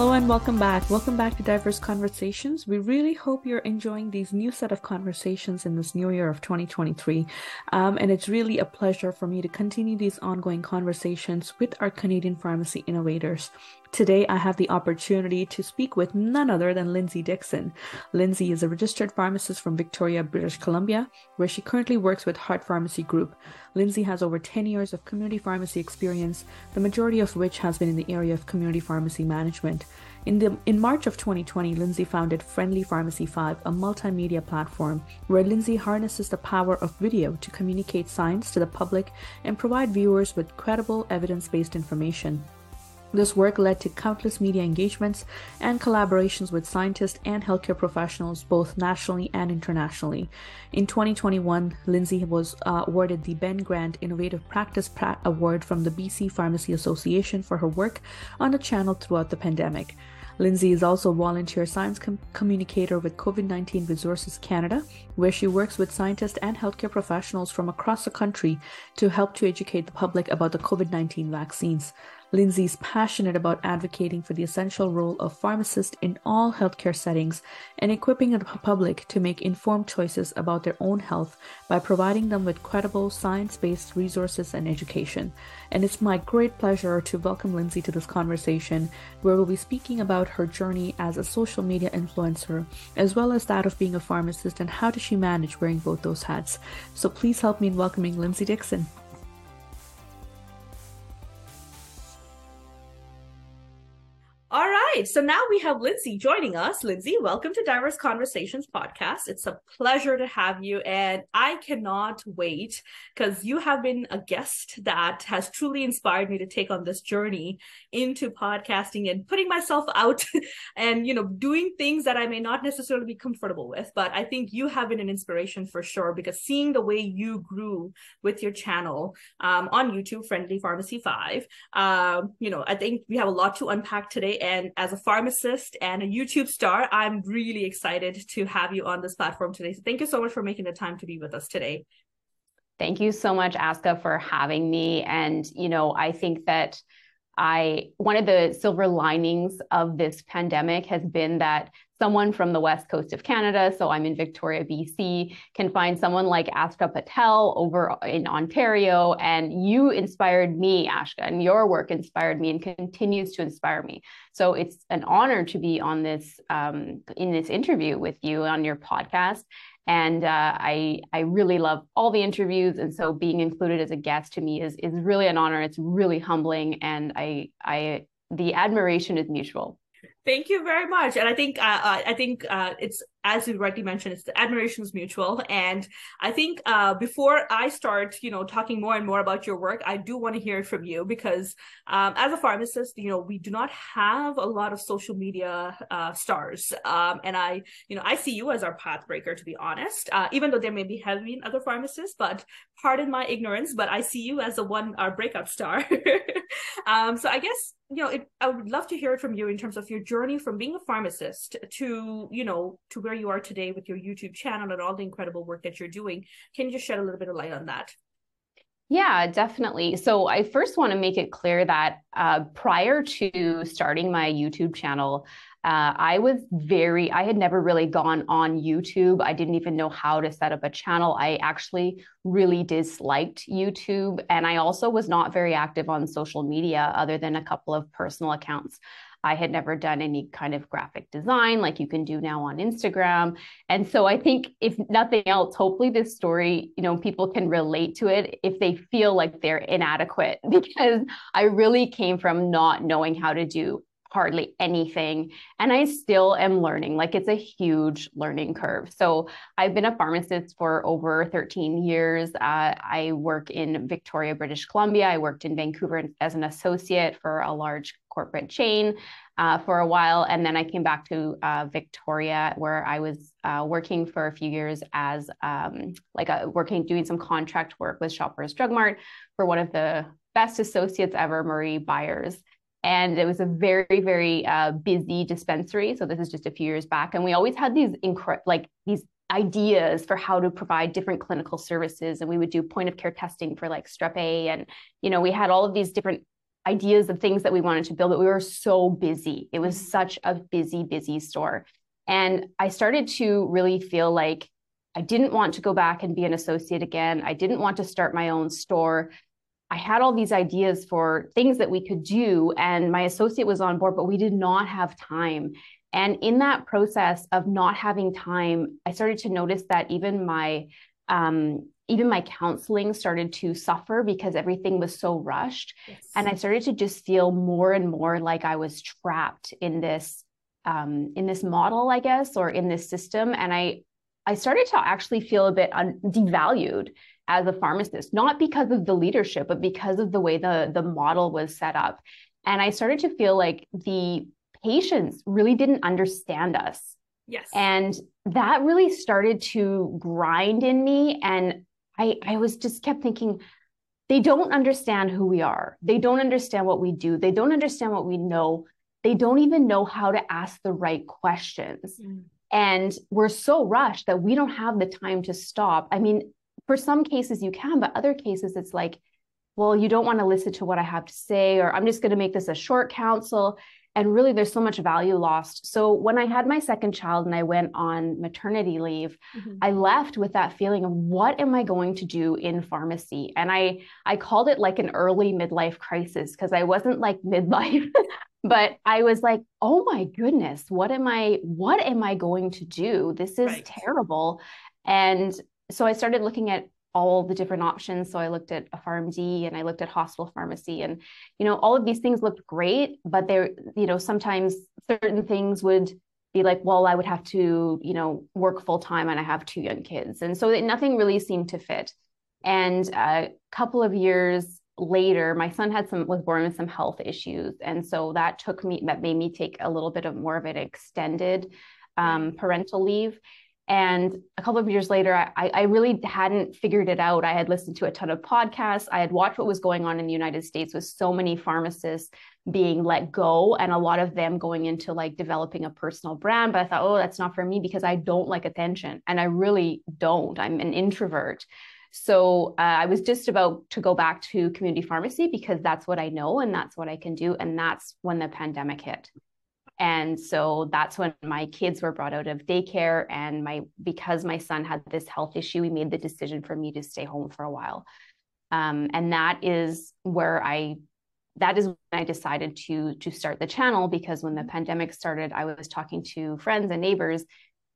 Hello and welcome back. Welcome back to Diverse Conversations. We really hope you're enjoying these new set of conversations in this new year of 2023. Um, and it's really a pleasure for me to continue these ongoing conversations with our Canadian pharmacy innovators. Today, I have the opportunity to speak with none other than Lindsay Dixon. Lindsay is a registered pharmacist from Victoria, British Columbia, where she currently works with Heart Pharmacy Group. Lindsay has over 10 years of community pharmacy experience, the majority of which has been in the area of community pharmacy management. In, the, in March of 2020, Lindsay founded Friendly Pharmacy 5, a multimedia platform where Lindsay harnesses the power of video to communicate science to the public and provide viewers with credible, evidence based information. This work led to countless media engagements and collaborations with scientists and healthcare professionals, both nationally and internationally. In 2021, Lindsay was uh, awarded the Ben Gant Innovative Practice pra- Award from the BC Pharmacy Association for her work on the channel throughout the pandemic. Lindsay is also a volunteer science com- communicator with COVID 19 Resources Canada, where she works with scientists and healthcare professionals from across the country to help to educate the public about the COVID 19 vaccines. Lindsay is passionate about advocating for the essential role of pharmacists in all healthcare settings and equipping the public to make informed choices about their own health by providing them with credible science based resources and education. And it's my great pleasure to welcome Lindsay to this conversation, where we'll be speaking about her journey as a social media influencer, as well as that of being a pharmacist and how does she manage wearing both those hats. So please help me in welcoming Lindsay Dixon. All right. So now we have Lindsay joining us. Lindsay, welcome to Diverse Conversations podcast. It's a pleasure to have you. And I cannot wait because you have been a guest that has truly inspired me to take on this journey into podcasting and putting myself out and, you know, doing things that I may not necessarily be comfortable with. But I think you have been an inspiration for sure because seeing the way you grew with your channel um, on YouTube, Friendly Pharmacy 5, um, you know, I think we have a lot to unpack today and as a pharmacist and a YouTube star, I'm really excited to have you on this platform today. So thank you so much for making the time to be with us today. Thank you so much, Aska, for having me. And, you know, I think that I one of the silver linings of this pandemic has been that someone from the west coast of Canada, so I'm in Victoria, BC, can find someone like Aska Patel over in Ontario. And you inspired me, Aska, and your work inspired me and continues to inspire me. So it's an honor to be on this um, in this interview with you on your podcast and uh, I I really love all the interviews, and so being included as a guest to me is is really an honor. It's really humbling, and I I the admiration is mutual. Thank you very much, and I think uh, uh I think uh, it's as you rightly mentioned, it's the admiration is mutual. And I think uh, before I start, you know, talking more and more about your work, I do want to hear it from you because um, as a pharmacist, you know, we do not have a lot of social media uh, stars. Um, and I, you know, I see you as our pathbreaker, to be honest, uh, even though there may be have been other pharmacists, but pardon my ignorance, but I see you as the one, our breakup star. um, so I guess, you know, it, I would love to hear it from you in terms of your journey from being a pharmacist to, you know, to where you are today with your YouTube channel and all the incredible work that you're doing. Can you just shed a little bit of light on that? Yeah, definitely. So I first want to make it clear that uh, prior to starting my YouTube channel, uh, I was very, I had never really gone on YouTube. I didn't even know how to set up a channel. I actually really disliked YouTube. And I also was not very active on social media other than a couple of personal accounts. I had never done any kind of graphic design like you can do now on Instagram. And so I think if nothing else, hopefully this story, you know, people can relate to it if they feel like they're inadequate because I really came from not knowing how to do hardly anything. And I still am learning. Like it's a huge learning curve. So I've been a pharmacist for over 13 years. Uh, I work in Victoria, British Columbia. I worked in Vancouver as an associate for a large corporate chain uh, for a while. And then I came back to uh, Victoria, where I was uh, working for a few years as um, like a, working, doing some contract work with Shoppers Drug Mart for one of the best associates ever, Marie Byers and it was a very very uh, busy dispensary so this is just a few years back and we always had these incre- like these ideas for how to provide different clinical services and we would do point of care testing for like strep a and you know we had all of these different ideas of things that we wanted to build, but we were so busy. It was mm-hmm. such a busy, busy store. And I started to really feel like I didn't want to go back and be an associate again. I didn't want to start my own store. I had all these ideas for things that we could do, and my associate was on board, but we did not have time. And in that process of not having time, I started to notice that even my um, even my counseling started to suffer because everything was so rushed, yes. and I started to just feel more and more like I was trapped in this um, in this model, I guess, or in this system. And I I started to actually feel a bit un- devalued as a pharmacist, not because of the leadership, but because of the way the the model was set up. And I started to feel like the patients really didn't understand us. Yes. And that really started to grind in me. And I, I was just kept thinking, they don't understand who we are. They don't understand what we do. They don't understand what we know. They don't even know how to ask the right questions. Mm. And we're so rushed that we don't have the time to stop. I mean, for some cases you can, but other cases it's like, well, you don't want to listen to what I have to say, or I'm just going to make this a short counsel. And really, there's so much value lost. So, when I had my second child and I went on maternity leave, mm-hmm. I left with that feeling of what am I going to do in pharmacy? And I, I called it like an early midlife crisis because I wasn't like midlife, but I was like, oh my goodness, what am I, what am I going to do? This is right. terrible. And so I started looking at all the different options. So I looked at a PharmD and I looked at hospital pharmacy and, you know, all of these things looked great, but there, you know, sometimes certain things would be like, well, I would have to, you know, work full time and I have two young kids. And so nothing really seemed to fit. And a couple of years later, my son had some, was born with some health issues. And so that took me, that made me take a little bit of more of an extended um, parental leave. And a couple of years later, I, I, really hadn't figured it out. I had listened to a ton of podcasts. I had watched what was going on in the United States with so many pharmacists being let go and a lot of them going into like developing a personal brand. But I thought, oh, that's not for me because I don't like attention. And I really don't. I'm an introvert. So uh, I was just about to go back to community pharmacy because that's what I know and that's what I can do. And that's when the pandemic hit and so that's when my kids were brought out of daycare and my because my son had this health issue we made the decision for me to stay home for a while. Um, and that is where i that is when i decided to to start the channel because when the pandemic started i was talking to friends and neighbors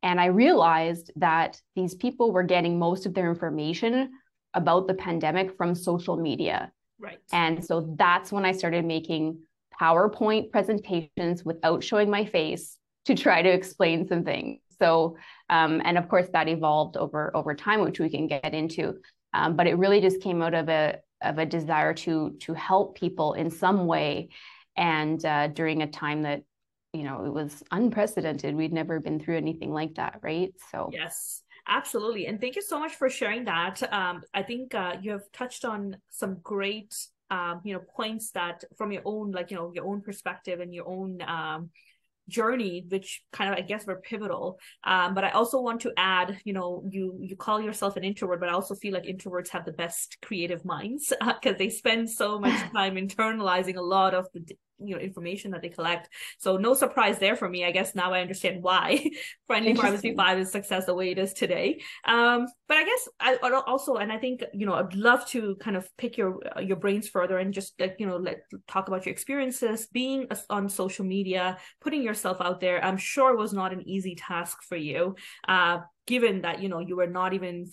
and i realized that these people were getting most of their information about the pandemic from social media. Right. And so that's when i started making PowerPoint presentations without showing my face to try to explain some things. So, um, and of course, that evolved over over time, which we can get into. Um, but it really just came out of a of a desire to to help people in some way, and uh, during a time that you know it was unprecedented. We'd never been through anything like that, right? So yes. Absolutely. And thank you so much for sharing that. Um, I think uh, you have touched on some great um, you know points that from your own like you know your own perspective and your own um, journey which kind of i guess were pivotal. Um, but i also want to add you know you you call yourself an introvert but i also feel like introverts have the best creative minds because they spend so much time internalizing a lot of the you know information that they collect. So no surprise there for me i guess now i understand why friendly pharmacy 5 is success the way it is today. Um but i guess i also and i think you know i'd love to kind of pick your your brains further and just like you know let talk about your experiences being on social media putting yourself out there i'm sure was not an easy task for you. Uh given that you know you were not even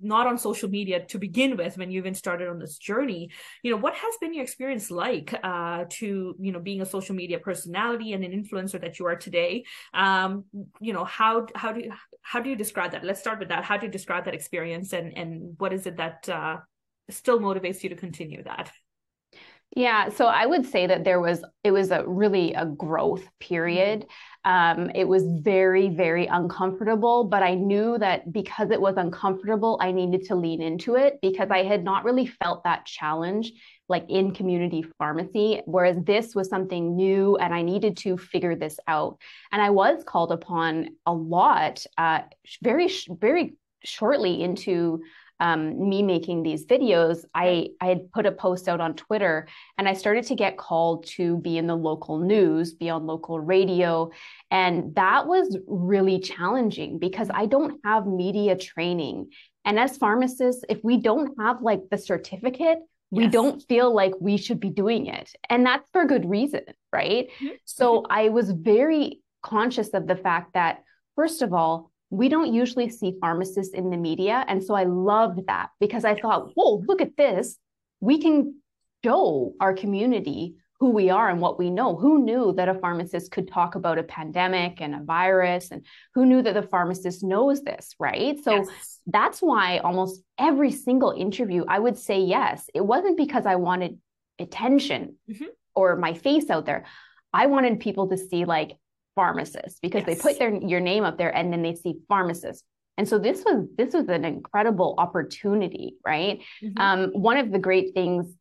not on social media to begin with when you even started on this journey you know what has been your experience like uh to you know being a social media personality and an influencer that you are today? Um you know how how do you how do you describe that? Let's start with that. How do you describe that experience and and what is it that uh still motivates you to continue that yeah, so I would say that there was it was a really a growth period. Um, it was very very uncomfortable, but I knew that because it was uncomfortable, I needed to lean into it because I had not really felt that challenge like in community pharmacy, whereas this was something new and I needed to figure this out. And I was called upon a lot, uh, very very shortly into um, me making these videos, I, I had put a post out on Twitter and I started to get called to be in the local news, be on local radio. And that was really challenging because I don't have media training. And as pharmacists, if we don't have like the certificate, we yes. don't feel like we should be doing it. And that's for good reason, right? Mm-hmm. So I was very conscious of the fact that, first of all, we don't usually see pharmacists in the media. And so I loved that because I thought, whoa, look at this. We can show our community who we are and what we know. Who knew that a pharmacist could talk about a pandemic and a virus? And who knew that the pharmacist knows this, right? So yes. that's why almost every single interview, I would say yes. It wasn't because I wanted attention mm-hmm. or my face out there. I wanted people to see, like, pharmacist because yes. they put their your name up there and then they see pharmacist and so this was this was an incredible opportunity right mm-hmm. um, one of the great things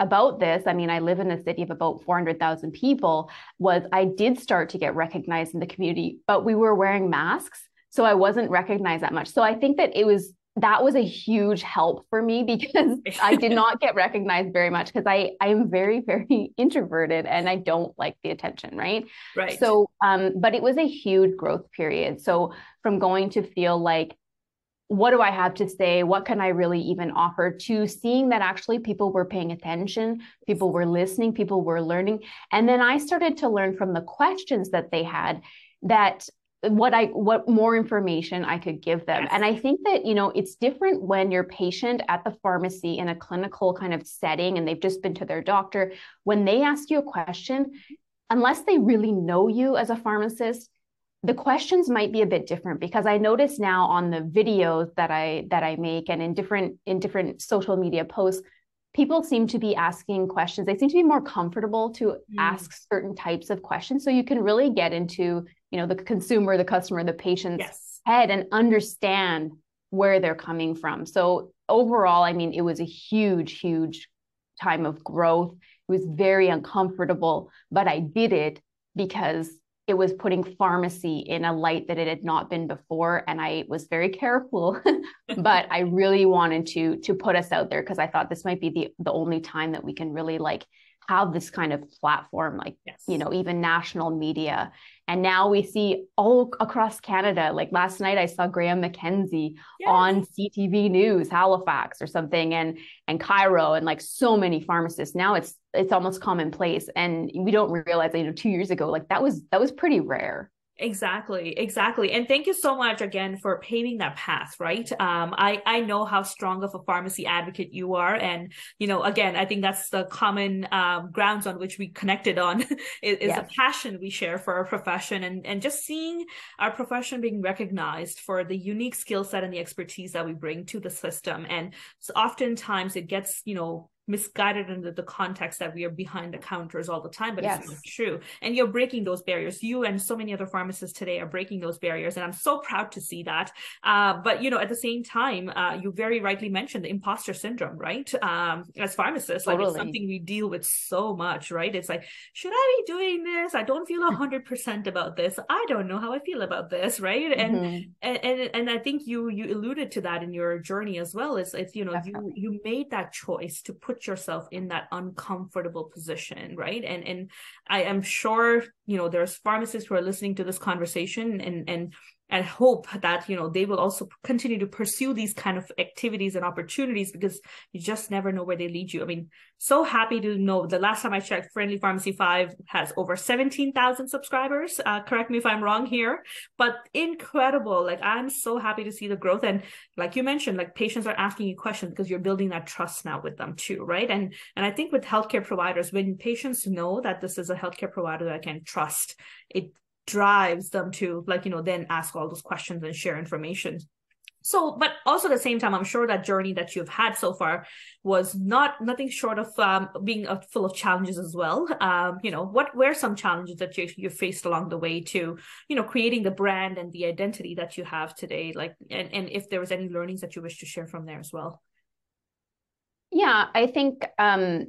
about this i mean i live in a city of about 400000 people was i did start to get recognized in the community but we were wearing masks so i wasn't recognized that much so i think that it was that was a huge help for me because I did not get recognized very much because I I am very very introverted and I don't like the attention, right? Right. So um but it was a huge growth period. So from going to feel like what do I have to say? What can I really even offer to seeing that actually people were paying attention, people were listening, people were learning. And then I started to learn from the questions that they had that what I what more information I could give them. Yes. And I think that, you know, it's different when you're patient at the pharmacy in a clinical kind of setting and they've just been to their doctor. When they ask you a question, unless they really know you as a pharmacist, the questions might be a bit different because I notice now on the videos that I that I make and in different in different social media posts, people seem to be asking questions. They seem to be more comfortable to mm. ask certain types of questions. So you can really get into you know the consumer the customer the patient's yes. head and understand where they're coming from so overall i mean it was a huge huge time of growth it was very uncomfortable but i did it because it was putting pharmacy in a light that it had not been before and i was very careful. But i really wanted to to put us out there because i thought this might be the the only time that we can really like have this kind of platform like yes. you know even national media and now we see all across canada like last night i saw graham mckenzie yes. on ctv news halifax or something and and cairo and like so many pharmacists now it's it's almost commonplace and we don't realize that you know two years ago like that was that was pretty rare Exactly, exactly. And thank you so much again for paving that path, right? Um, I, I know how strong of a pharmacy advocate you are. And, you know, again, I think that's the common um, grounds on which we connected on is, is a passion we share for our profession and, and just seeing our profession being recognized for the unique skill set and the expertise that we bring to the system. And so oftentimes it gets, you know, misguided under the context that we are behind the counters all the time, but yes. it's not true. And you're breaking those barriers. You and so many other pharmacists today are breaking those barriers, and I'm so proud to see that. Uh, but you know, at the same time, uh, you very rightly mentioned the imposter syndrome, right? Um, as pharmacists, totally. like it's something we deal with so much, right? It's like, should I be doing this? I don't feel hundred percent about this. I don't know how I feel about this, right? Mm-hmm. And, and and and I think you you alluded to that in your journey as well. It's it's you know Definitely. you you made that choice to put yourself in that uncomfortable position right? And and i am sure you know there's pharmacists who are listening to this conversation and and and hope that you know they will also continue to pursue these kind of activities and opportunities because you just never know where they lead you. I mean so happy to know the last time i checked friendly pharmacy 5 has over 17,000 subscribers. Uh, correct me if i'm wrong here but incredible. Like i'm so happy to see the growth. And like you mentioned like patients are asking you questions because you're building that trust now with them too right? And and i think with healthcare providers when patients know that this is a healthcare provider that I can trust it drives them to like you know then ask all those questions and share information. So but also at the same time i'm sure that journey that you've had so far was not nothing short of um, being uh, full of challenges as well. Um, you know what were some challenges that you, you faced along the way to you know creating the brand and the identity that you have today? Like and, and if there was any learnings that you wish to share from there as well? Yeah i think um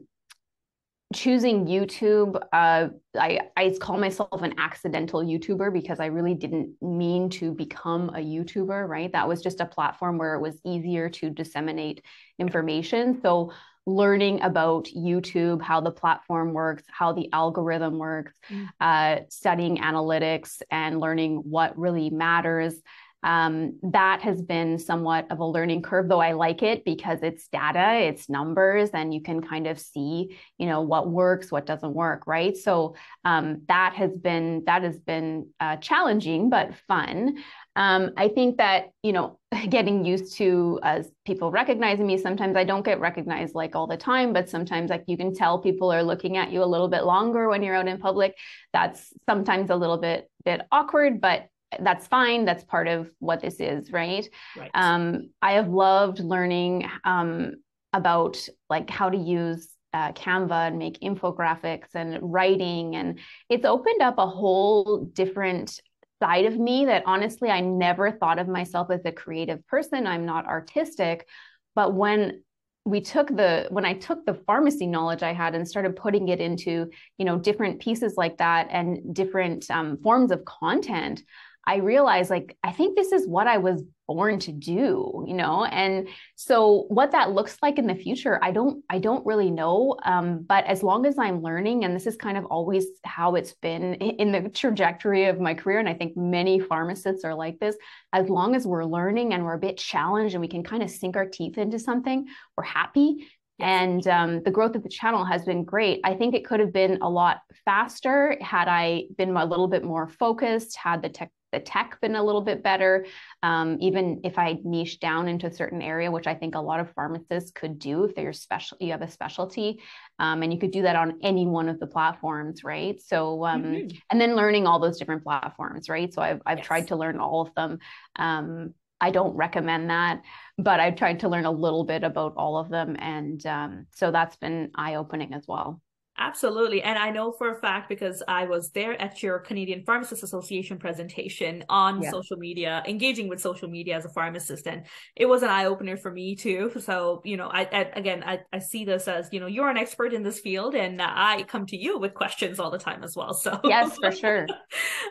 choosing YouTube, uh, I, I call myself an accidental YouTuber because I really didn't mean to become a YouTuber, right? That was just a platform where it was easier to disseminate information. So learning about YouTube, how the platform works, how the algorithm works, mm. uh, studying analytics and learning what really matters um, that has been somewhat of a learning curve though i like it because it's data it's numbers and you can kind of see you know what works what doesn't work right? So um, that has been that has been uh, challenging but fun. Um, i think that you know getting used to as people recognizing me sometimes i don't get recognized like all the time but sometimes like you can tell people are looking at you a little bit longer when you're out in public. That's sometimes a little bit bit awkward but that's fine. That's part of what this is, right? right. Um, I have loved learning um, about like how to use uh, Canva and make infographics and writing, and it's opened up a whole different side of me that honestly I never thought of myself as a creative person. I'm not artistic, but when we took the when i took the pharmacy knowledge i had and started putting it into you know different pieces like that and different um, forms of content I realized like I think this is what I was born to do, you know. And so what that looks like in the future, I don't I don't really know. Um, but as long as I'm learning, and this is kind of always how it's been in the trajectory of my career, and I think many pharmacists are like this. As long as we're learning and we're a bit challenged and we can kind of sink our teeth into something, we're happy and um, the growth of the channel has been great. I think it could have been a lot faster had I been a little bit more focused, had the tech the tech been a little bit better um, even if i niche down into a certain area which i think a lot of pharmacists could do if they're special you have a specialty um, and you could do that on any one of the platforms right so um, mm-hmm. and then learning all those different platforms right so i've, I've yes. tried to learn all of them um, I don't recommend that, but I've tried to learn a little bit about all of them. And um, so that's been eye opening as well. Absolutely. And I know for a fact because I was there at your Canadian Pharmacists Association presentation on yeah. social media, engaging with social media as a pharmacist. And it was an eye opener for me too. So, you know, I, I again, I, I see this as, you know, you're an expert in this field and I come to you with questions all the time as well. So, yes, for sure.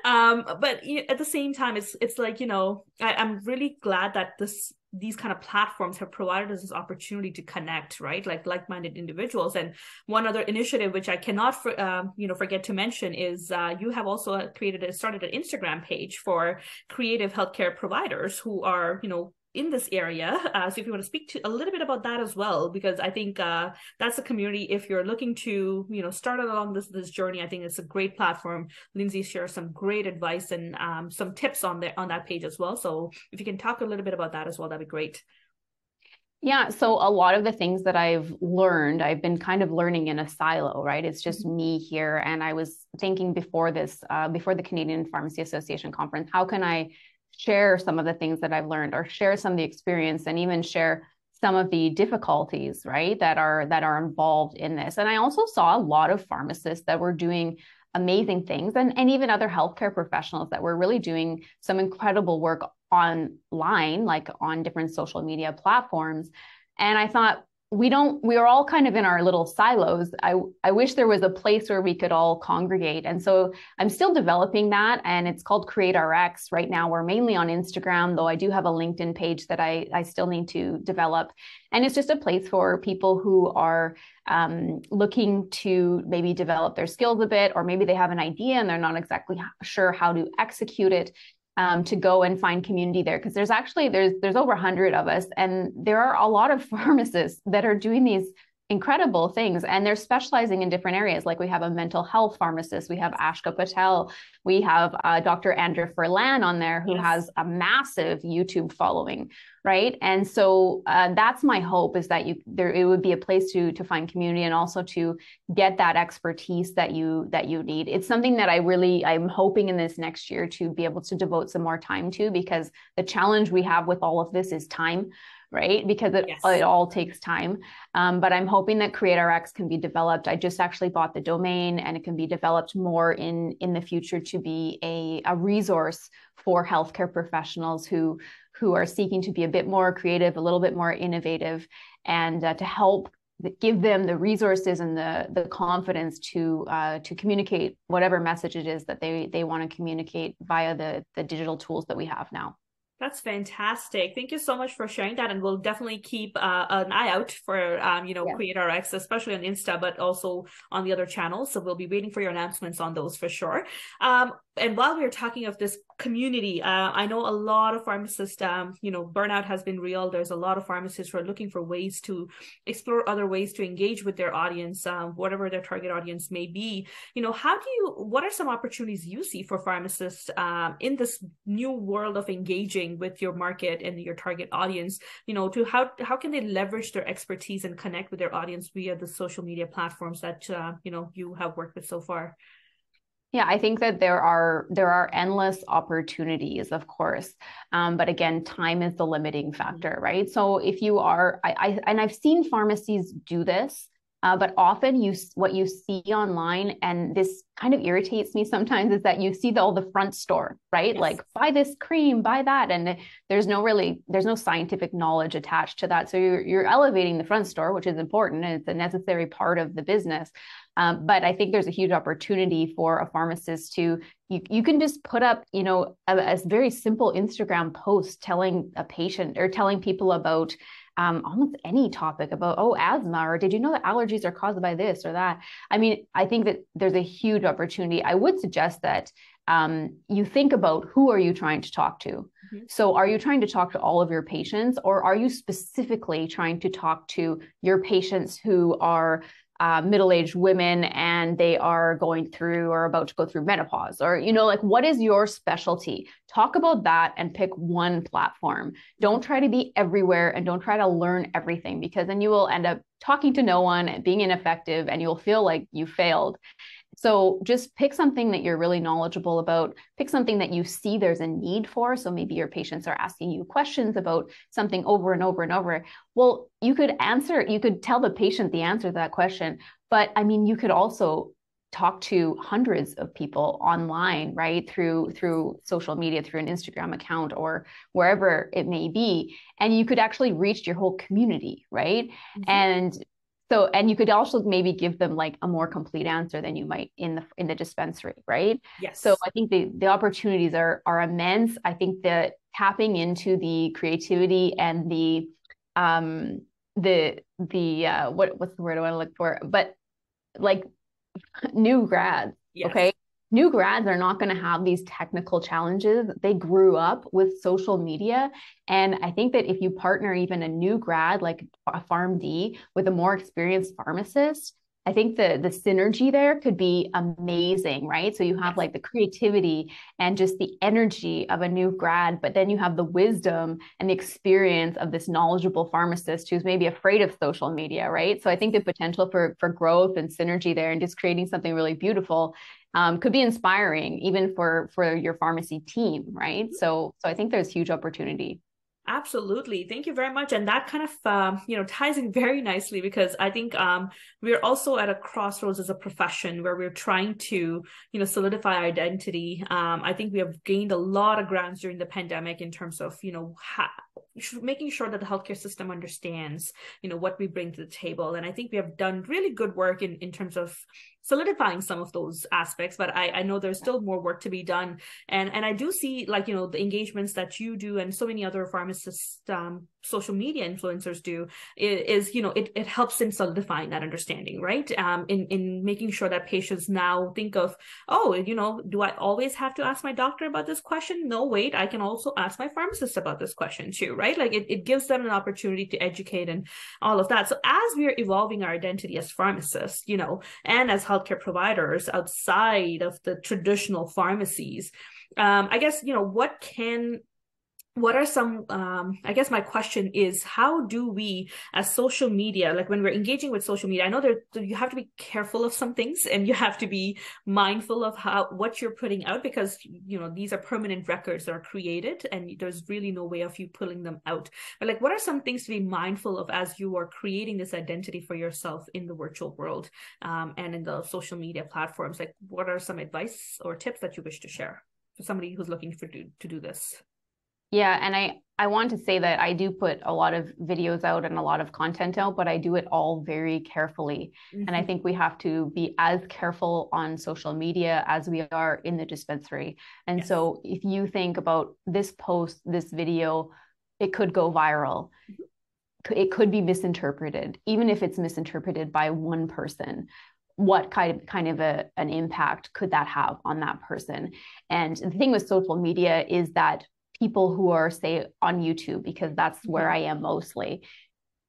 um, but at the same time, it's, it's like, you know, I, I'm really glad that this these kind of platforms have provided us this opportunity to connect right? Like like-minded individuals. And one other initiative which i cannot for, uh, you know forget to mention is uh, you have also created a started an instagram page for creative healthcare providers who are you know in this area. Uh, so if you want to speak to a little bit about that as well, because I think uh, that's a community. If you're looking to, you know, start along this this journey, I think it's a great platform. Lindsay shares some great advice and um, some tips on there on that page as well. So if you can talk a little bit about that as well, that'd be great. Yeah, so a lot of the things that I've learned, I've been kind of learning in a silo, right? It's just mm-hmm. me here, and I was thinking before this, uh, before the Canadian Pharmacy Association conference, how can I share some of the things that I've learned or share some of the experience and even share some of the difficulties right that are that are involved in this. And i also saw a lot of pharmacists that were doing amazing things and, and even other healthcare professionals that were really doing some incredible work online like on different social media platforms. And i thought we don't we are all kind of in our little silos. I i wish there was a place where we could all congregate. And so i'm still developing that and it's called create rx right now we're mainly on instagram though i do have a linkedin page that i i still need to develop. And it's just a place for people who are um, looking to maybe develop their skills a bit or maybe they have an idea and they're not exactly sure how to execute it um, to go and find community there. Because there's actually there's there's over 100 of us and there are a lot of pharmacists that are doing these incredible things and they're specializing in different areas. Like we have a mental health pharmacist we have ashka patel we have uh, dr andrea furlan on there who yes. has a massive youtube following right? And so uh, that's my hope is that you there it would be a place to to find community and also to get that expertise that you that you need. It's something that i really i'm hoping in this next year to be able to devote some more time to because the challenge we have with all of this is time right? Because it, yes. it all takes time. Um, but I'm hoping that CreateRx can be developed. I just actually bought the domain and it can be developed more in, in the future to be a, a resource for healthcare professionals who, who are seeking to be a bit more creative, a little bit more innovative, and uh, to help give them the resources and the the confidence to uh, to communicate whatever message it is that they they want to communicate via the the digital tools that we have now. That's fantastic. Thank you so much for sharing that, and we'll definitely keep uh, an eye out for um, you know yeah. Create RX, especially on Insta, but also on the other channels. So we'll be waiting for your announcements on those for sure. Um, and while we are talking of this community, uh, I know a lot of pharmacists. Um, you know, burnout has been real. There's a lot of pharmacists who are looking for ways to explore other ways to engage with their audience, um, whatever their target audience may be. You know, how do you? What are some opportunities you see for pharmacists um, in this new world of engaging? with your market and your target audience you know to how how can they leverage their expertise and connect with their audience via the social media platforms that uh, you know you have worked with so far yeah, I think that there are there are endless opportunities, of course, um, but again, time is the limiting factor, right? So if you are, I, I and I've seen pharmacies do this, uh, but often you what you see online, and this kind of irritates me sometimes, is that you see the, all the front store, right? Yes. Like buy this cream, buy that, and there's no really there's no scientific knowledge attached to that. So you're you're elevating the front store, which is important, and it's a necessary part of the business. Um, but I think there's a huge opportunity for a pharmacist to you, you can just put up you know a, a very simple Instagram post telling a patient or telling people about um, almost any topic about oh asthma or did you know that allergies are caused by this or that? I mean i think that there's a huge opportunity. I would suggest that um, you think about who are you trying to talk to? Mm-hmm. so are you trying to talk to all of your patients or are you specifically trying to talk to your patients who are uh, middle-aged women and they are going through or about to go through menopause or you know like what is your specialty? Talk about that and pick one platform. Don't try to be everywhere and don't try to learn everything because then you will end up talking to no one and being ineffective and you'll feel like you failed so just pick something that you're really knowledgeable about, pick something that you see there's a need for. So maybe your patients are asking you questions about something over and over and over. Well, you could answer, you could tell the patient the answer to that question. But I mean, you could also talk to hundreds of people online right through through social media through an instagram account or wherever it may be and you could actually reach your whole community right mm-hmm. and so and you could also maybe give them like a more complete answer than you might in the in the dispensary right? Yes. So i think the the opportunities are are immense. I think that tapping into the creativity and the um the the uh what what's the word i want to look for? But like new grads yes. okay new grads are not going to have these technical challenges. They grew up with social media. And I think that if you partner even a new grad like a PharmD with a more experienced pharmacist, I think the the synergy there could be amazing, right? So you have like the creativity and just the energy of a new grad, but then you have the wisdom and the experience of this knowledgeable pharmacist who's maybe afraid of social media, right? So I think the potential for for growth and synergy there and just creating something really beautiful um, could be inspiring even for for your pharmacy team right mm-hmm. so so i think there's huge opportunity Absolutely. Thank you very much. And that kind of, um, you know, ties in very nicely because I think um, we're also at a crossroads as a profession where we're trying to, you know, solidify identity. Um, I think we have gained a lot of grounds during the pandemic in terms of, you know, ha- making sure that the healthcare system understands, you know, what we bring to the table. And I think we have done really good work in, in terms of solidifying some of those aspects but I, I know there's still more work to be done and and i do see like you know the engagements that you do and so many other pharmacists um, social media influencers do is, you know it, it helps in solidifying that understanding right? Um in in making sure that patients now think of oh you know do i always have to ask my doctor about this question? No wait i can also ask my pharmacist about this question too right? Like it, it gives them an opportunity to educate and all of that. So as we're evolving our identity as pharmacists you know and as healthcare providers outside of the traditional pharmacies um, I guess you know what can what are some um, i guess my question is how do we as social media like when we're engaging with social media i know that you have to be careful of some things and you have to be mindful of how what you're putting out because you know these are permanent records that are created and there's really no way of you pulling them out. But like what are some things to be mindful of as you are creating this identity for yourself in the virtual world um, and in the social media platforms? Like what are some advice or tips that you wish to share for somebody who's looking for to do this Yeah, and I I want to say that I do put a lot of videos out and a lot of content out, but I do it all very carefully. Mm-hmm. And I mm-hmm. think we have to be as careful on social media as we are in the dispensary. And yes. so if you think about this post, this video, it could go viral. It could be misinterpreted, even if it's misinterpreted by one person what kind of kind of a, an impact could that have on that person and the thing with social media is that people who are say on YouTube because that's where mm-hmm. I am mostly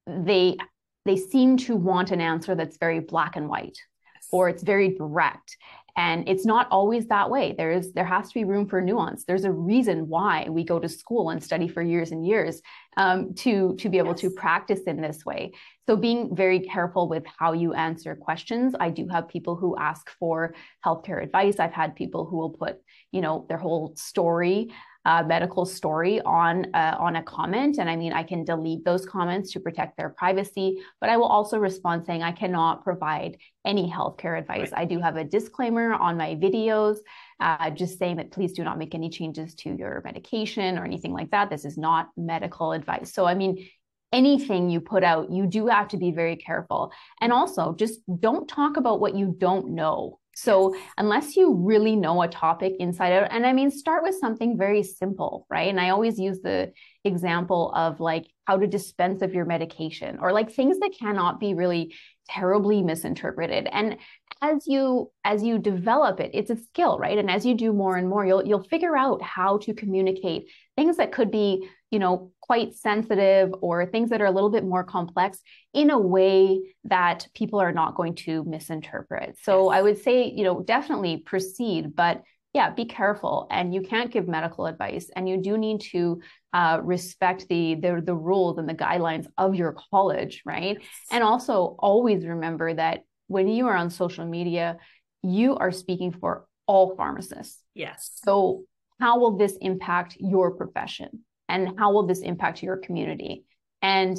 they they seem to want an answer that's very black and white yes. or it's very direct and it's not always that way there is there has to be room for nuance there's a reason why we go to school and study for years and years um, to to be able yes. to practice in this way so being very careful with how you answer questions i do have people who ask for healthcare advice i've had people who will put you know their whole story uh, medical story on uh, on a comment and i mean i can delete those comments to protect their privacy but i will also respond saying i cannot provide any healthcare advice right. i do have a disclaimer on my videos uh, just saying that please do not make any changes to your medication or anything like that this is not medical advice so i mean anything you put out, you do have to be very careful. And also, just don't talk about what you don't know. So, unless you really know a topic inside out, and I mean, start with something very simple, right? And I always use the example of like how to dispense of your medication or like things that cannot be really terribly misinterpreted. And as you as you develop it, it's a skill, right? And as you do more and more, you'll you'll figure out how to communicate things that could be, you know, quite sensitive or things that are a little bit more complex in a way that people are not going to misinterpret. So I would say, you know, definitely proceed, but yeah, be careful. And you can't give medical advice, and you do need to uh, respect the, the the rules and the guidelines of your college, right? And also always remember that when you are on social media, you are speaking for all pharmacists. Yes. So how will this impact your profession? and how will this impact your community and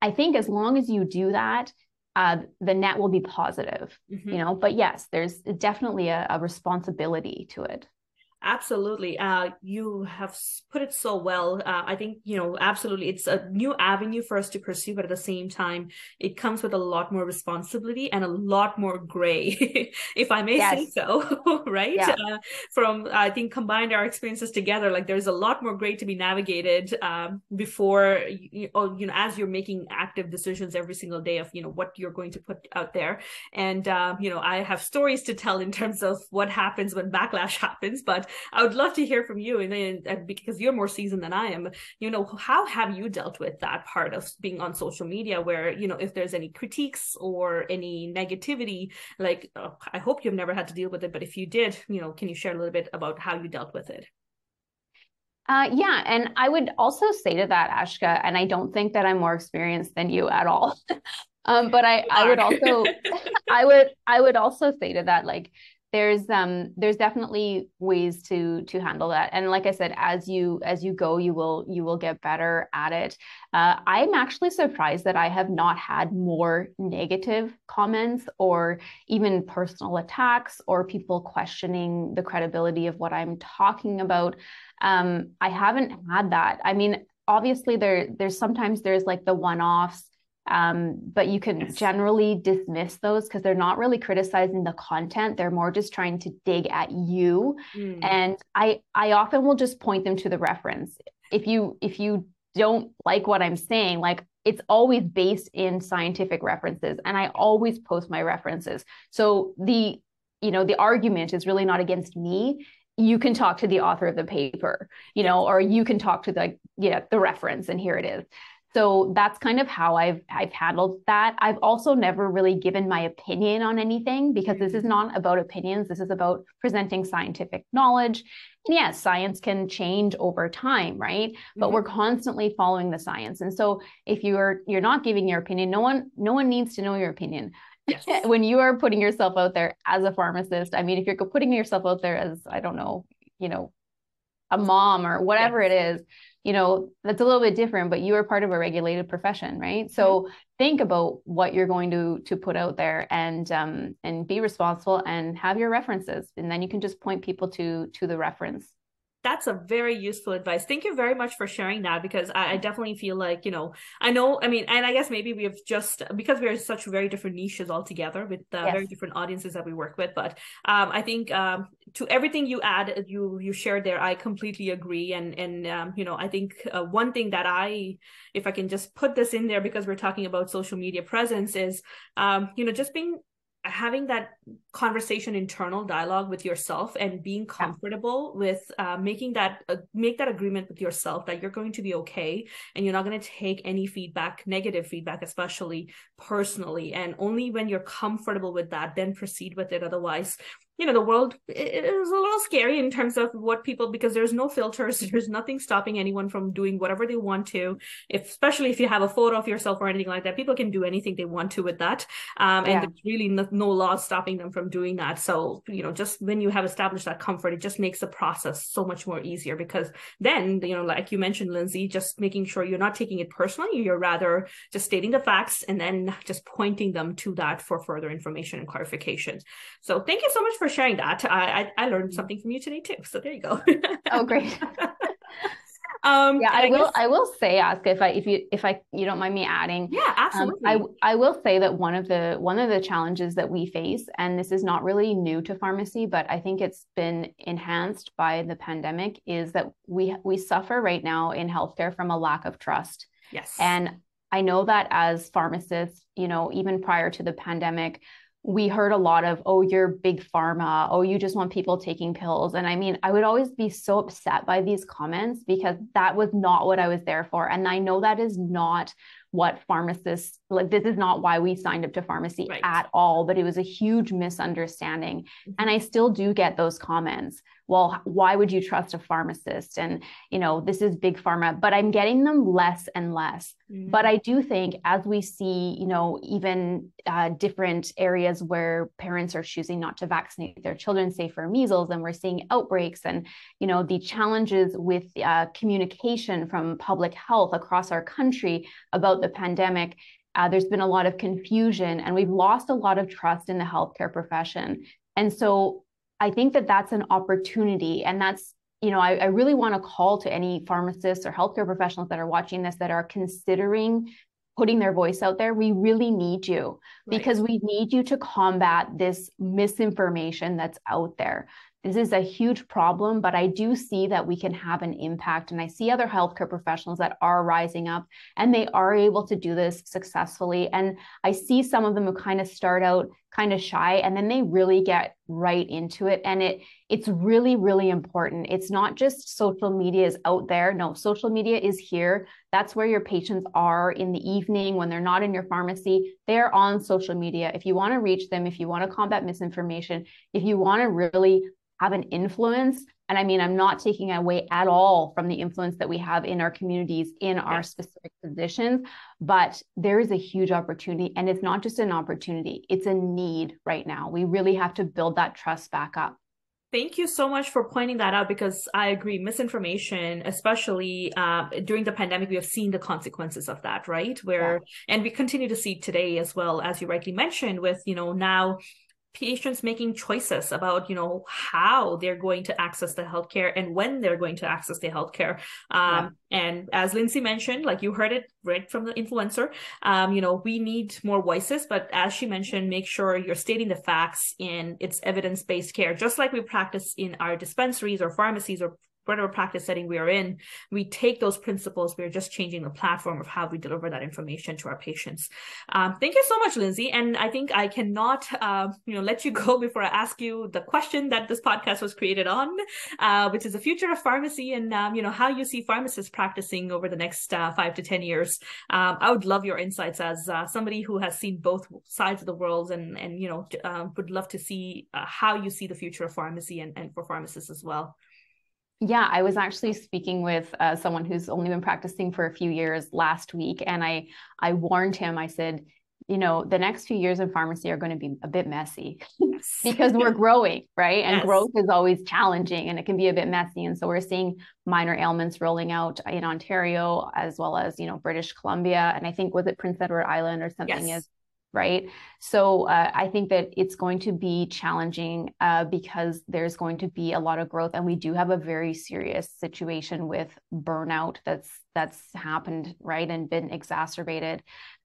i think as long as you do that uh, the net will be positive mm-hmm. you know but yes there's definitely a, a responsibility to it Absolutely. Uh, you have put it so well. Uh, I think, you know, absolutely. It's a new avenue for us to pursue, but at the same time, it comes with a lot more responsibility and a lot more gray, if I may yes. say so, right? Yeah. Uh, from, I think, combined our experiences together, like there's a lot more gray to be navigated um, before, you, or, you know, as you're making active decisions every single day of, you know, what you're going to put out there. And, um, you know, I have stories to tell in terms of what happens when backlash happens, but I would love to hear from you, and, and because you're more seasoned than I am, you know, how have you dealt with that part of being on social media, where you know, if there's any critiques or any negativity, like oh, I hope you've never had to deal with it, but if you did, you know, can you share a little bit about how you dealt with it? Uh, yeah, and I would also say to that, Ashka, and I don't think that I'm more experienced than you at all. um, but I, I would also, I would, I would also say to that, like, there's um there's definitely ways to to handle that. And like i said as you as you go you will you will get better at it. Uh, i'm actually surprised that i have not had more negative comments or even personal attacks or people questioning the credibility of what i'm talking about. Um, i haven't had that. I mean obviously there there's sometimes there's like the one-offs um, but you can yes. generally dismiss those because they're not really criticizing the content. They're more just trying to dig at you. Mm. and i i often will just point them to the reference. If you if you don't like what i'm saying like it's always based in scientific references and i always post my references. So the you know the argument is really not against me. You can talk to the author of the paper you know or you can talk to the yeah the reference and here it is so that's kind of how I've I've handled that. I've also never really given my opinion on anything because this is mm-hmm. not about opinions. This is about presenting scientific knowledge. And yes, science can change over time, right? But mm-hmm. we're constantly following the science. And so if you're you're not giving your opinion, no one no one needs to know your opinion. Yes. when you are putting yourself out there as a pharmacist, I mean, if you're putting yourself out there as I don't know, you know, a mom or whatever yes. it is, you know that's a little bit different but you are part of a regulated profession right so mm-hmm. think about what you're going to to put out there and um and be responsible and have your references and then you can just point people to to the reference that's a very useful advice. Thank you very much for sharing that because I, I, definitely feel like, you know, I know, I mean, and I guess maybe we have just because we are such very different niches altogether with uh, yes. very different audiences that we work with. But um, I think um, to everything you add, you you shared there, I completely agree. And and um, you know, I think uh, one thing that I, if I can just put this in there because we're talking about social media presence, is um, you know, just being having that conversation internal dialogue with yourself and being comfortable yeah. with uh, making that uh, make that agreement with yourself that you're going to be okay and you're not going to take any feedback negative feedback especially personally and only when you're comfortable with that then proceed with it otherwise you know the world is a little scary in terms of what people because there's no filters there's nothing stopping anyone from doing whatever they want to. If especially if you have a photo of yourself or anything like that people can do anything they want to with that. Um, and yeah. there's really no, no law stopping them from doing that. So you know just when you have established that comfort it just makes the process so much more easier because then you know like you mentioned lindsay just making sure you're not taking it personally. You're rather just stating the facts and then just pointing them to that for further information and clarification. So thank you so much for sharing that. I, I, I learned mm-hmm. something from you today too. So there you go. oh, great. um yeah i, I will guess... i will say Ashka if i if you if i you don't mind me adding yeah absolutely um, i i will say that one of the one of the challenges that we face and this is not really new to pharmacy but i think it's been enhanced by the pandemic is that we we suffer right now in healthcare from a lack of trust yes and i know that as pharmacists you know even prior to the pandemic we heard a lot of, oh, you're big pharma. Oh, you just want people taking pills. And I mean, I would always be so upset by these comments because that was not what I was there for. And I know that is not what pharmacists like this is not why we signed up to pharmacy right. at all but it was a huge misunderstanding mm-hmm. and i still do get those comments well why would you trust a pharmacist and you know this is big pharma but i'm getting them less and less mm-hmm. but i do think as we see you know even uh, different areas where parents are choosing not to vaccinate their children say for measles and we're seeing outbreaks and you know the challenges with uh, communication from public health across our country about the pandemic uh, there's been a lot of confusion and we've lost a lot of trust in the healthcare profession and so I think that that's an opportunity. And that's, you know, I, I really want to call to any pharmacists or healthcare professionals that are watching this that are considering putting their voice out there. We really need you right. because we need you to combat this misinformation that's out there. This is a huge problem, but I do see that we can have an impact. And I see other healthcare professionals that are rising up and they are able to do this successfully. And I see some of them who kind of start out kind of shy and then they really get right into it. And it it's really really important. It's not just social media is out there. No social media is here. That's where your patients are in the evening when they're not in your pharmacy. They're on social media. If you want to reach them if you want to combat misinformation if you want to really have an influence and I mean, I'm not taking away at all from the influence that we have in our communities in our specific positions, but there is a huge opportunity. And it's not just an opportunity, it's a need right now. We really have to build that trust back up. Thank you so much for pointing that out because I agree. Misinformation, especially uh, during the pandemic, we have seen the consequences of that, right? Where, yeah. and we continue to see today as well, as you rightly mentioned, with, you know, now patients making choices about you know how they're going to access the healthcare and when they're going to access the healthcare um, yeah. and as lindsay mentioned like you heard it right from the influencer um, you know we need more voices but as she mentioned make sure you're stating the facts in its evidence-based care just like we practice in our dispensaries or pharmacies or whatever practice setting we are in, we take those principles. We're just changing the platform of how we deliver that information to our patients. Um, thank you so much, Lindsay. And I think I cannot, uh, you know, let you go before I ask you the question that this podcast was created on, uh, which is the future of pharmacy and um, you know how you see pharmacists practicing over the next uh, five to ten years. Um, I would love your insights as uh, somebody who has seen both sides of the world and and you know um, would love to see uh, how you see the future of pharmacy and, and for pharmacists as well. Yeah, I was actually speaking with uh, someone who's only been practicing for a few years last week, and I I warned him. I said, you know, the next few years in pharmacy are going to be a bit messy yes. because we're growing, right? And yes. growth is always challenging, and it can be a bit messy. And so we're seeing minor ailments rolling out in Ontario as well as you know British Columbia, and I think was it Prince Edward Island or something yes. is right? So uh, I think that it's going to be challenging uh, because there's going to be a lot of growth, and we do have a very serious situation with burnout that's that's happened, right, and been exacerbated.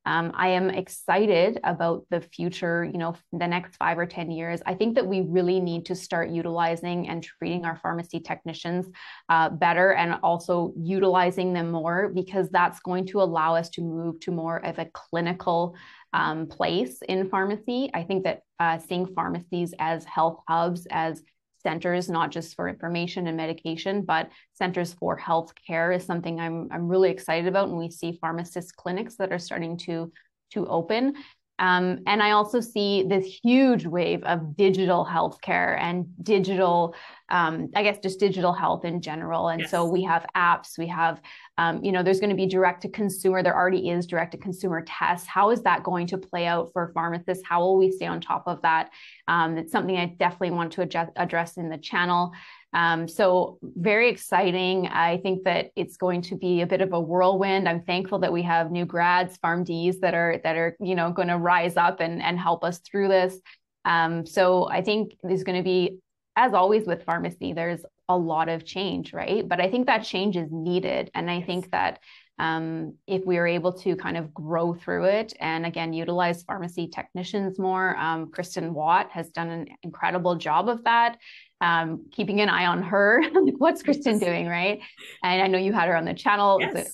Um, I am excited about the future, you know, the next five or 10 years. I think that we really need to start utilizing and treating our pharmacy technicians uh, better and also utilizing them more because that's going to allow us to move to more of a clinical um, place in pharmacy. I think that uh, seeing pharmacies as health hubs, as centers, not just for information and medication, but centers for health care is something I'm, I'm really excited about. And we see pharmacist clinics that are starting to, to open. Um, and I also see this huge wave of digital healthcare and digital, um, I guess, just digital health in general. And yes. so we have apps, we have, um, you know, there's going to be direct to consumer. There already is direct to consumer tests. How is that going to play out for pharmacists? How will we stay on top of that? Um, it's something I definitely want to adjust, address in the channel. Um, so very exciting. I think that it's going to be a bit of a whirlwind. I'm thankful that we have new grads, PharmDs that are that are you know going to rise up and and help us through this. Um, so I think there's going to be, as always with pharmacy, there's a lot of change, right? But I think that change is needed, and I think that um, if we are able to kind of grow through it and again utilize pharmacy technicians more um, kristen watt has done an incredible job of that um, keeping an eye on her. What's Kristen doing, right? And I know you had her on the channel. Yes. An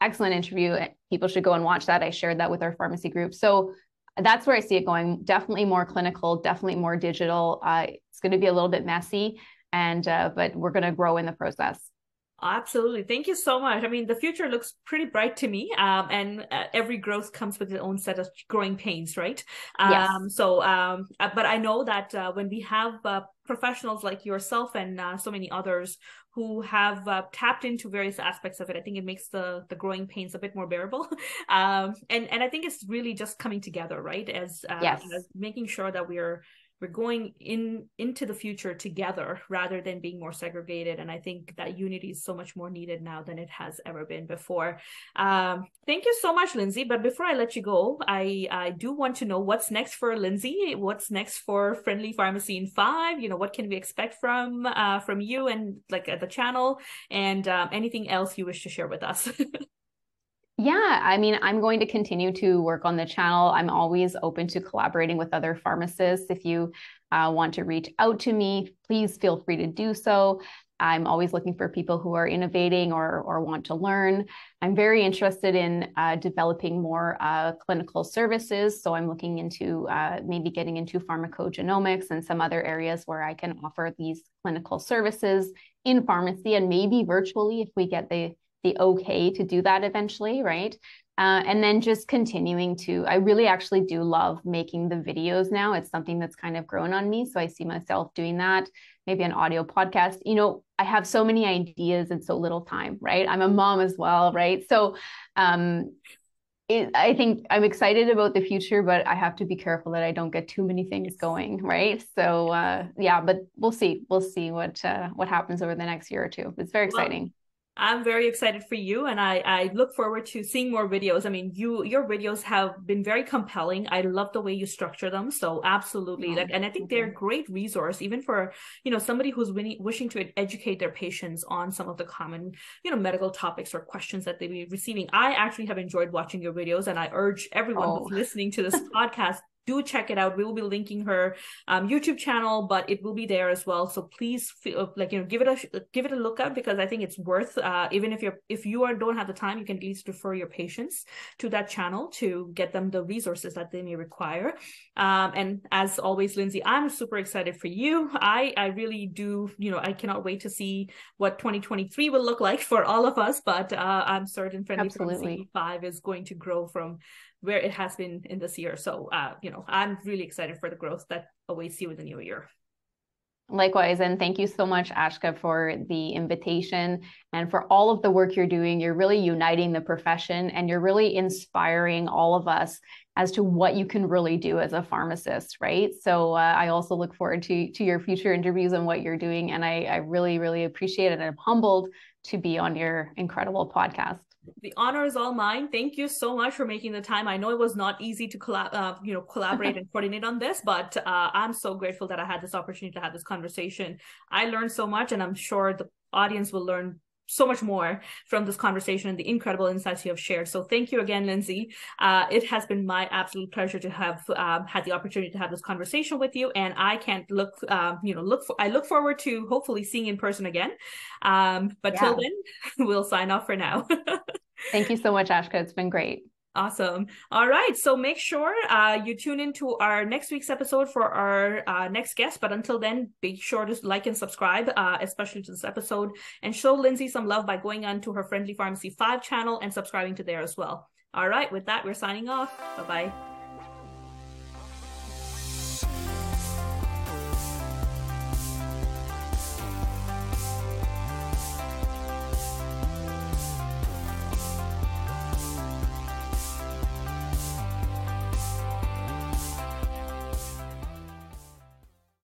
excellent interview. People should go and watch that. I shared that with our pharmacy group. So that's where I see it going. Definitely more clinical, definitely more digital. Uh, it's going to be a little bit messy, and uh, but we're going to grow in the process. Absolutely. Thank you so much. I mean, the future looks pretty bright to me. Um, and uh, every growth comes with its own set of growing pains, right? Um, yes. So, um, uh, but I know that uh, when we have uh, professionals like yourself and uh, so many others who have uh, tapped into various aspects of it, I think it makes the the growing pains a bit more bearable. um, and and I think it's really just coming together, right? As, yes. as making sure that we're we're going in into the future together rather than being more segregated. And i think that unity is so much more needed now than it has ever been before. Um, thank you so much lindsay. But before i let you go i i do want to know what's next for lindsay? What's next for friendly pharmacy in five? You know what can we expect from uh, from you and like at the channel? And um, anything else you wish to share with us Yeah, I mean, I'm going to continue to work on the channel. I'm always open to collaborating with other pharmacists. If you uh, want to reach out to me, please feel free to do so. I'm always looking for people who are innovating or, or want to learn. I'm very interested in uh, developing more uh, clinical services. So I'm looking into uh, maybe getting into pharmacogenomics and some other areas where I can offer these clinical services in pharmacy and maybe virtually if we get the the okay to do that eventually, right? Uh, and then just continuing to, I really actually do love making the videos now. It's something that's kind of grown on me. So I see myself doing that, maybe an audio podcast. You know, I have so many ideas and so little time, right? I'm a mom as well, right? So um, it, I think I'm excited about the future, but I have to be careful that I don't get too many things going, right? So uh, yeah, but we'll see. We'll see what uh, what happens over the next year or two. It's very exciting. Well, I'm very excited for you and I, I look forward to seeing more videos. I mean, you your videos have been very compelling. I love the way you structure them. So absolutely. Like and I think they're a great resource even for, you know, somebody who's winning, wishing to educate their patients on some of the common, you know, medical topics or questions that they be receiving. I actually have enjoyed watching your videos and I urge everyone oh. who's listening to this podcast do check it out. We will be linking her um, YouTube channel, but it will be there as well. So please, feel, like you know, give it a give it a look out because I think it's worth. Uh, even if you're if you are don't have the time, you can at least refer your patients to that channel to get them the resources that they may require. Um, and as always, Lindsay, I'm super excited for you. I I really do. You know, I cannot wait to see what 2023 will look like for all of us. But uh, I'm certain Friendly Absolutely. Five is going to grow from where it has been in this year. So, uh, you know, I'm really excited for the growth that awaits you in the new year. Likewise, and thank you so much, Ashka, for the invitation and for all of the work you're doing. You're really uniting the profession and you're really inspiring all of us as to what you can really do as a pharmacist, right? So uh, I also look forward to to your future interviews and what you're doing, and I, I really really appreciate it. And I'm humbled to be on your incredible podcast. The honor is all mine. Thank you so much for making the time. I know it was not easy to collab, uh, you know, collaborate and coordinate on this, but uh, I'm so grateful that I had this opportunity to have this conversation. I learned so much, and I'm sure the audience will learn so much more from this conversation and the incredible insights you have shared. So thank you again, Lindsay. Uh, it has been my absolute pleasure to have um, had the opportunity to have this conversation with you, and I can't look, um, you know, look. For, I look forward to hopefully seeing in person again. Um, but yeah. till then, we'll sign off for now. Thank you so much, Ashka. It's been great. Awesome. All right. So make sure uh, you tune into our next week's episode for our uh, next guest. But until then, be sure to like and subscribe, uh, especially to this episode, and show Lindsay some love by going on to her Friendly Pharmacy 5 channel and subscribing to there as well. All right. With that, we're signing off. Bye bye.